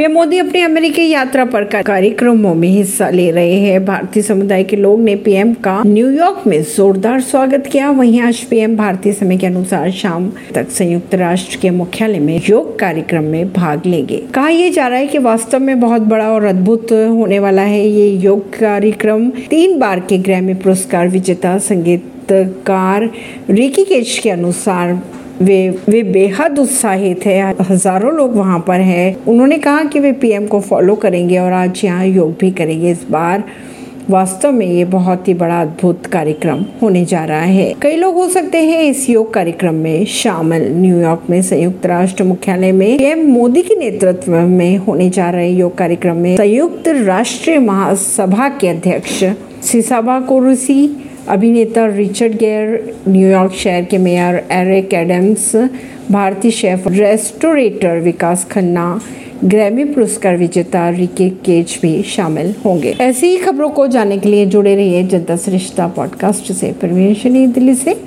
PM Modi अपनी अमेरिकी यात्रा पर कार्यक्रमों में हिस्सा ले रहे हैं। भारतीय समुदाय के लोग ने पीएम का न्यूयॉर्क में जोरदार स्वागत किया। वहीं आज पीएम भारतीय समय के अनुसार शाम तक संयुक्त राष्ट्र के मुख्यालय में योग कार्यक्रम में भाग लेंगे। कहा यह जा रहा है कि वास्तव में बहुत बड़ा और अद्भुत होने वाला है ये योग कार्यक्रम। तीन बार के ग्रैमी पुरस्कार विजेता संगीतकार रिकी केच के अनुसार वे वे बेहद उत्साहित है। हज़ारों लोग वहाँ पर हैं। उन्होंने कहा कि वे पीएम को फॉलो करेंगे और आज यहाँ योग भी करेंगे। इस बार वास्तव में ये बहुत ही बड़ा अद्भुत कार्यक्रम होने जा रहा है। कई लोग हो सकते हैं इस योग कार्यक्रम में शामिल। न्यूयॉर्क में संयुक्त राष्ट्र मुख्यालय में पीएम मोदी के नेतृत्व में होने जा रहे योग कार्यक्रम में संयुक्त राष्ट्रीय महासभा के अध्यक्ष सिसाबा कोरुसी अभिनेता रिचर्ड गेयर न्यूयॉर्क शहर के मेयर एरिक एडम्स, भारतीय chef restaurateur Vikas Khanna, Grammy पुरस्कार विजेता रिके केज भी शामिल होंगे। ऐसी ही खबरों को जानने के लिए जुड़े रहिए जनता सरिश्ता पॉडकास्ट से। परमेश दिल्ली से।